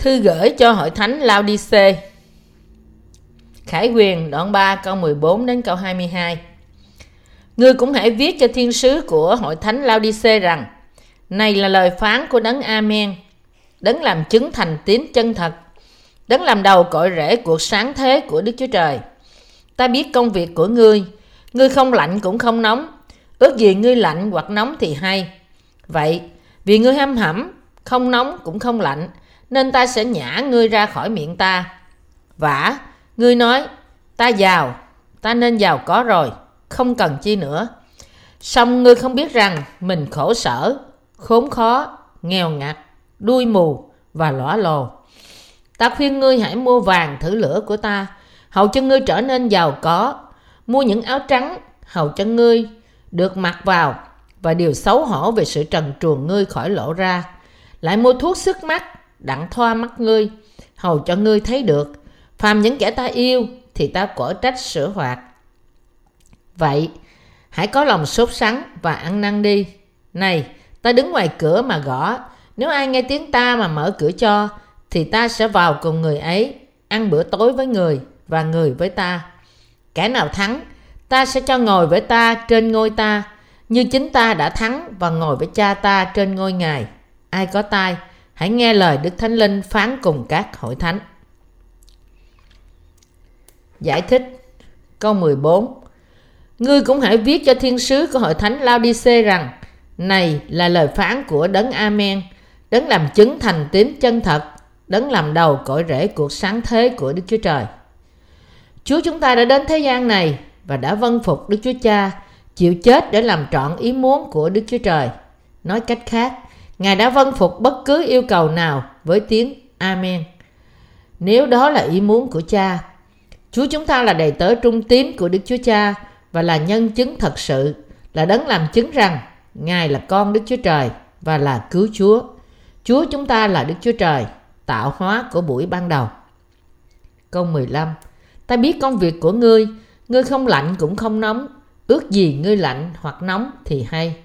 Thư gửi cho hội thánh Laodice Khải quyền, đoạn 3 câu 14 đến câu 22 Ngươi cũng hãy viết cho thiên sứ của hội thánh Laodice rằng, Này là lời phán của đấng Amen, Đấng làm chứng thành tín chân thật, Đấng làm đầu cội rễ cuộc sáng thế của Đức Chúa Trời. Ta biết công việc của ngươi Ngươi không lạnh cũng không nóng, Ước gì ngươi lạnh hoặc nóng thì hay. Vậy, vì ngươi ham hẩm Không nóng cũng không lạnh nên ta sẽ nhả ngươi ra khỏi miệng ta. Vả Ngươi nói Ta giàu Ta nên giàu có rồi Không cần chi nữa. Xong ngươi không biết rằng Mình khổ sở Khốn khó Nghèo ngặt Đuôi mù Và lõa lồ. Ta khuyên ngươi hãy mua vàng thử lửa của ta Hầu cho ngươi trở nên giàu có. Mua những áo trắng Hầu cho ngươi được mặc vào và điều xấu hổ về sự trần truồng ngươi khỏi lộ ra. Lại mua thuốc sức mắt, đặng thoa mắt ngươi, hầu cho ngươi thấy được. Phàm những kẻ ta yêu thì ta quở trách sửa hoạt. Vậy, hãy có lòng sốt sắng và ăn năn đi. Này, ta đứng ngoài cửa mà gõ. Nếu ai nghe tiếng ta mà mở cửa cho, thì ta sẽ vào cùng người ấy, ăn bữa tối với người và người với ta. Kẻ nào thắng, ta sẽ cho ngồi với ta trên ngôi ta, như chính ta đã thắng và ngồi với cha ta trên ngôi ngài. Ai có tai, hãy nghe lời Đức Thánh Linh phán cùng các hội thánh. Giải thích, Câu 14 Ngươi cũng hãy viết cho thiên sứ của hội thánh Laodice rằng, Này là lời phán của Đấng Amen, Đấng làm chứng thành tín chân thật, Đấng làm đầu cội rễ cuộc sáng thế của Đức Chúa Trời. Chúa chúng ta đã đến thế gian này Và đã vâng phục Đức Chúa Cha, Chịu chết để làm trọn ý muốn của Đức Chúa Trời. Nói cách khác Ngài đã vâng phục bất cứ yêu cầu nào với tiếng Amen Nếu đó là ý muốn của cha Chúa chúng ta là đầy tớ trung tín của Đức Chúa Cha và là nhân chứng thật sự, là đấng làm chứng rằng Ngài là con Đức Chúa Trời và là cứu Chúa. Chúa chúng ta là Đức Chúa Trời, tạo hóa của buổi ban đầu. Câu 15 Ta biết công việc của ngươi, ngươi không lạnh cũng không nóng, ước gì ngươi lạnh hoặc nóng thì hay.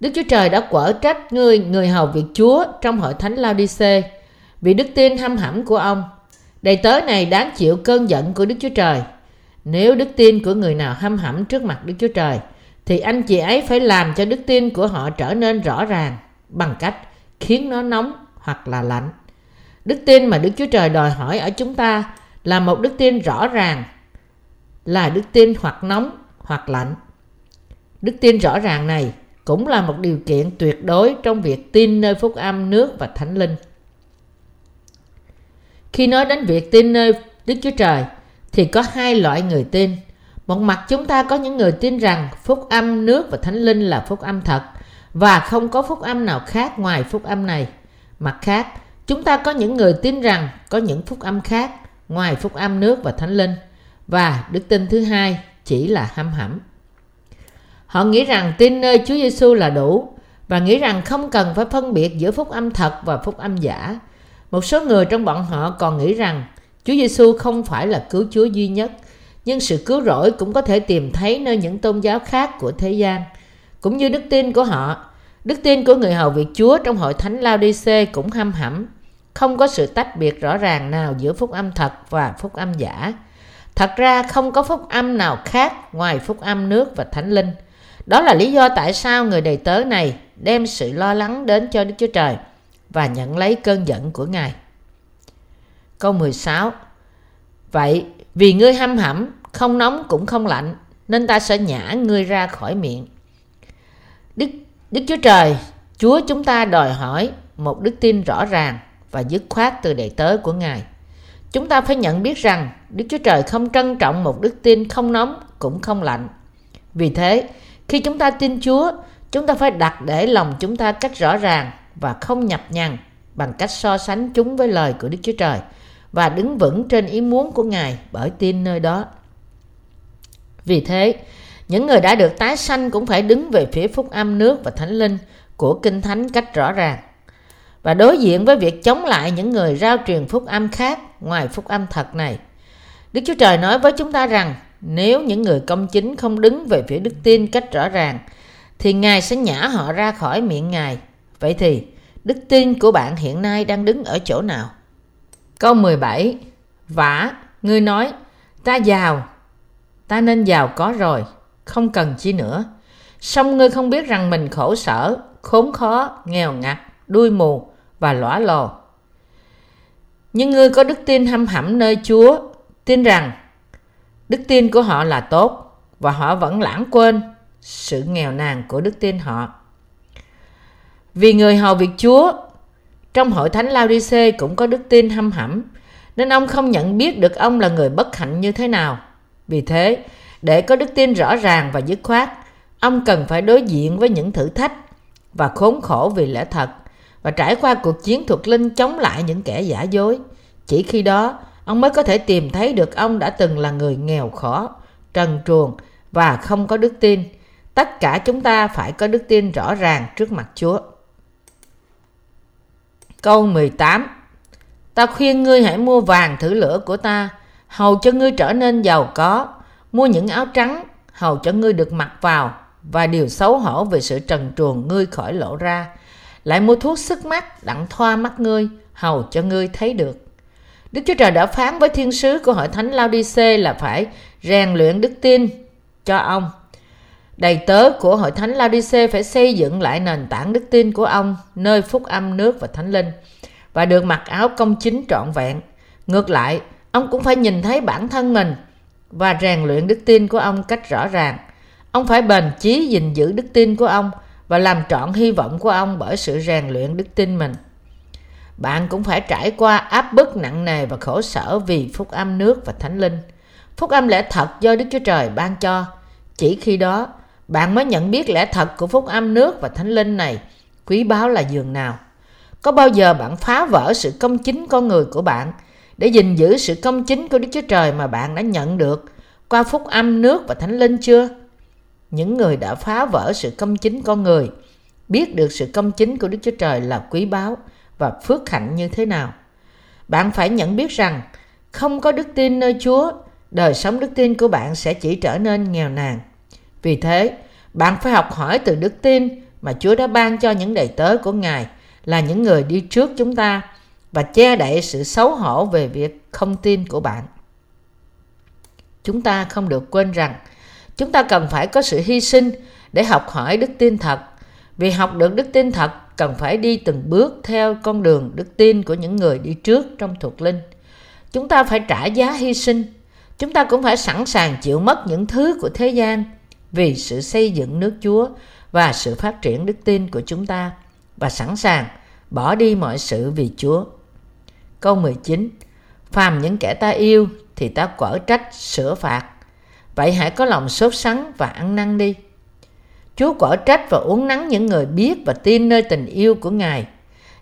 Đức Chúa Trời đã quở trách ngươi, người hầu việc Chúa trong hội thánh Laodice, vì đức tin hăm hẩm của ông Đầy tớ này đáng chịu cơn giận của Đức Chúa Trời. Nếu đức tin của người nào hâm hẩm trước mặt Đức Chúa Trời, thì anh chị ấy phải làm cho đức tin của họ trở nên rõ ràng bằng cách khiến nó nóng hoặc là lạnh. Đức tin mà Đức Chúa Trời đòi hỏi ở chúng ta là một đức tin rõ ràng, là đức tin hoặc nóng hoặc lạnh. Đức tin rõ ràng này cũng là một điều kiện tuyệt đối trong việc tin nơi phúc âm nước và thánh linh. Khi nói đến việc tin nơi Đức Chúa Trời thì có hai loại người tin. Một mặt chúng ta có những người tin rằng phúc âm nước và thánh linh là phúc âm thật và không có phúc âm nào khác ngoài phúc âm này. Mặt khác, chúng ta có những người tin rằng có những phúc âm khác ngoài phúc âm nước và thánh linh và đức tin thứ hai chỉ là hăm hẩm. Họ nghĩ rằng tin nơi Chúa Giêsu là đủ và nghĩ rằng không cần phải phân biệt giữa phúc âm thật và phúc âm giả một số người trong bọn họ còn nghĩ rằng Chúa Giêsu không phải là cứu Chúa duy nhất, nhưng sự cứu rỗi cũng có thể tìm thấy nơi những tôn giáo khác của thế gian. Cũng như đức tin của họ, đức tin của người hầu việc Chúa trong hội thánh Laodice cũng hăm hẩm, không có sự tách biệt rõ ràng nào giữa phúc âm thật và phúc âm giả. Thật ra không có phúc âm nào khác ngoài phúc âm nước và thánh linh. Đó là lý do tại sao người đầy tớ này đem sự lo lắng đến cho Đức Chúa Trời – và nhận lấy cơn giận của Ngài. Câu 16 Vậy vì ngươi hăm hẩm, không nóng cũng không lạnh, nên ta sẽ nhả ngươi ra khỏi miệng. Đức, Đức Chúa Trời, Chúa chúng ta đòi hỏi một đức tin rõ ràng và dứt khoát từ đệ tớ của Ngài. Chúng ta phải nhận biết rằng Đức Chúa Trời không trân trọng một đức tin không nóng cũng không lạnh. Vì thế, khi chúng ta tin Chúa, chúng ta phải đặt để lòng chúng ta cách rõ ràng và không nhập nhằn bằng cách so sánh chúng với lời của Đức Chúa Trời và đứng vững trên ý muốn của Ngài bởi tin nơi đó. Vì thế, những người đã được tái sanh cũng phải đứng về phía phúc âm nước và thánh linh của Kinh Thánh cách rõ ràng và đối diện với việc chống lại những người rao truyền phúc âm khác ngoài phúc âm thật này. Đức Chúa Trời nói với chúng ta rằng nếu những người công chính không đứng về phía đức tin cách rõ ràng thì Ngài sẽ nhả họ ra khỏi miệng Ngài Vậy thì, đức tin của bạn hiện nay đang đứng ở chỗ nào? Câu 17 Vả, ngươi nói, ta giàu, ta nên giàu có rồi, không cần chi nữa. Song ngươi không biết rằng mình khổ sở, khốn khó, nghèo ngặt, đuôi mù và lõa lồ. Nhưng ngươi có đức tin hâm hẳm nơi Chúa, tin rằng đức tin của họ là tốt và họ vẫn lãng quên sự nghèo nàn của đức tin họ. Vì người hầu việc Chúa trong hội thánh Laodice cũng có đức tin hâm hẩm, nên ông không nhận biết được ông là người bất hạnh như thế nào. Vì thế, để có đức tin rõ ràng và dứt khoát, ông cần phải đối diện với những thử thách và khốn khổ vì lẽ thật và trải qua cuộc chiến thuộc linh chống lại những kẻ giả dối. Chỉ khi đó, ông mới có thể tìm thấy được ông đã từng là người nghèo khó, trần truồng và không có đức tin. Tất cả chúng ta phải có đức tin rõ ràng trước mặt Chúa. Câu 18 Ta khuyên ngươi hãy mua vàng thử lửa của ta, hầu cho ngươi trở nên giàu có, mua những áo trắng, hầu cho ngươi được mặc vào, và điều xấu hổ về sự trần truồng ngươi khỏi lộ ra. Lại mua thuốc sức mắt, đặng thoa mắt ngươi, hầu cho ngươi thấy được. Đức Chúa Trời đã phán với thiên sứ của hội thánh Laodice là phải rèn luyện đức tin cho ông. Đầy tớ của hội thánh Laodice phải xây dựng lại nền tảng đức tin của ông nơi phúc âm nước và thánh linh và được mặc áo công chính trọn vẹn. Ngược lại, ông cũng phải nhìn thấy bản thân mình và rèn luyện đức tin của ông cách rõ ràng. Ông phải bền chí gìn giữ đức tin của ông và làm trọn hy vọng của ông bởi sự rèn luyện đức tin mình. Bạn cũng phải trải qua áp bức nặng nề và khổ sở vì phúc âm nước và thánh linh. Phúc âm lẽ thật do Đức Chúa Trời ban cho. Chỉ khi đó, bạn mới nhận biết lẽ thật của phúc âm nước và thánh linh này quý báu là giường nào. Có bao giờ bạn phá vỡ sự công chính con người của bạn để gìn giữ sự công chính của Đức Chúa Trời mà bạn đã nhận được qua phúc âm nước và thánh linh chưa? Những người đã phá vỡ sự công chính con người biết được sự công chính của Đức Chúa Trời là quý báu và phước hạnh như thế nào. Bạn phải nhận biết rằng không có đức tin nơi Chúa, đời sống đức tin của bạn sẽ chỉ trở nên nghèo nàn. Vì thế, bạn phải học hỏi từ đức tin mà Chúa đã ban cho những đầy tớ của Ngài là những người đi trước chúng ta và che đậy sự xấu hổ về việc không tin của bạn. Chúng ta không được quên rằng chúng ta cần phải có sự hy sinh để học hỏi đức tin thật. Vì học được đức tin thật, cần phải đi từng bước theo con đường đức tin của những người đi trước trong thuộc linh. Chúng ta phải trả giá hy sinh. Chúng ta cũng phải sẵn sàng chịu mất những thứ của thế gian vì sự xây dựng nước Chúa và sự phát triển đức tin của chúng ta và sẵn sàng bỏ đi mọi sự vì Chúa. Câu 19 Phàm những kẻ ta yêu thì ta quở trách sửa phạt. Vậy hãy có lòng sốt sắng và ăn năn đi. Chúa quở trách và uống nắng những người biết và tin nơi tình yêu của Ngài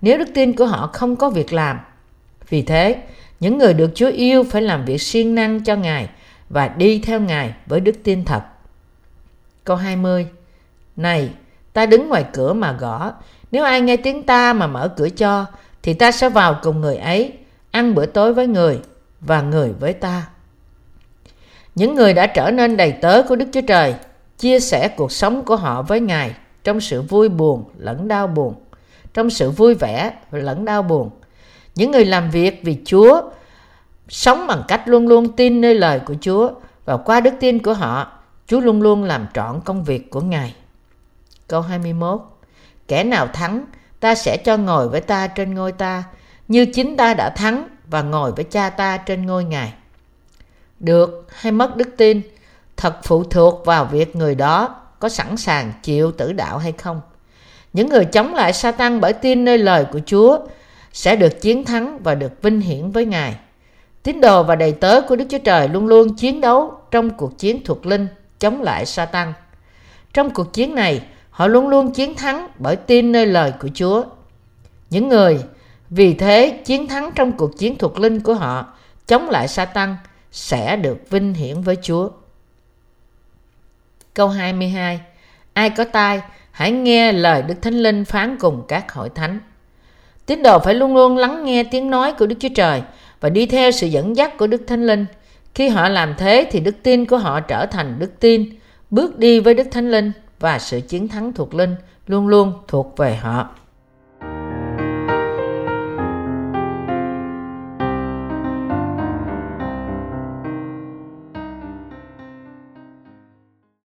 nếu đức tin của họ không có việc làm. Vì thế, những người được Chúa yêu phải làm việc siêng năng cho Ngài và đi theo Ngài với đức tin thật. Câu 20 Này, ta đứng ngoài cửa mà gõ, nếu ai nghe tiếng ta mà mở cửa cho, thì ta sẽ vào cùng người ấy, ăn bữa tối với người và người với ta. Những người đã trở nên đầy tớ của Đức Chúa Trời chia sẻ cuộc sống của họ với Ngài trong sự vui buồn lẫn đau buồn, trong sự vui vẻ lẫn đau buồn. Những người làm việc vì Chúa sống bằng cách luôn luôn tin nơi lời của Chúa và qua đức tin của họ, Chúa luôn luôn làm trọn công việc của Ngài. Câu 21 Kẻ nào thắng, ta sẽ cho ngồi với ta trên ngôi ta, như chính ta đã thắng và ngồi với cha ta trên ngôi Ngài. Được hay mất đức tin thật phụ thuộc vào việc người đó có sẵn sàng chịu tử đạo hay không. Những người chống lại Satan bởi tin nơi lời của Chúa sẽ được chiến thắng và được vinh hiển với Ngài. Tín đồ và đầy tớ của Đức Chúa Trời luôn luôn chiến đấu trong cuộc chiến thuộc linh chống lại Satan. Trong cuộc chiến này, họ luôn luôn chiến thắng bởi tin nơi lời của Chúa. Những người vì thế chiến thắng trong cuộc chiến thuộc linh của họ chống lại Satan sẽ được vinh hiển với Chúa. Câu 22 Ai có tai, hãy nghe lời Đức Thánh Linh phán cùng các hội thánh. Tín đồ phải luôn luôn lắng nghe tiếng nói của Đức Chúa Trời và đi theo sự dẫn dắt của Đức Thánh Linh. Khi họ làm thế thì đức tin của họ trở thành đức tin, bước đi với Đức Thánh Linh và sự chiến thắng thuộc linh luôn luôn thuộc về họ.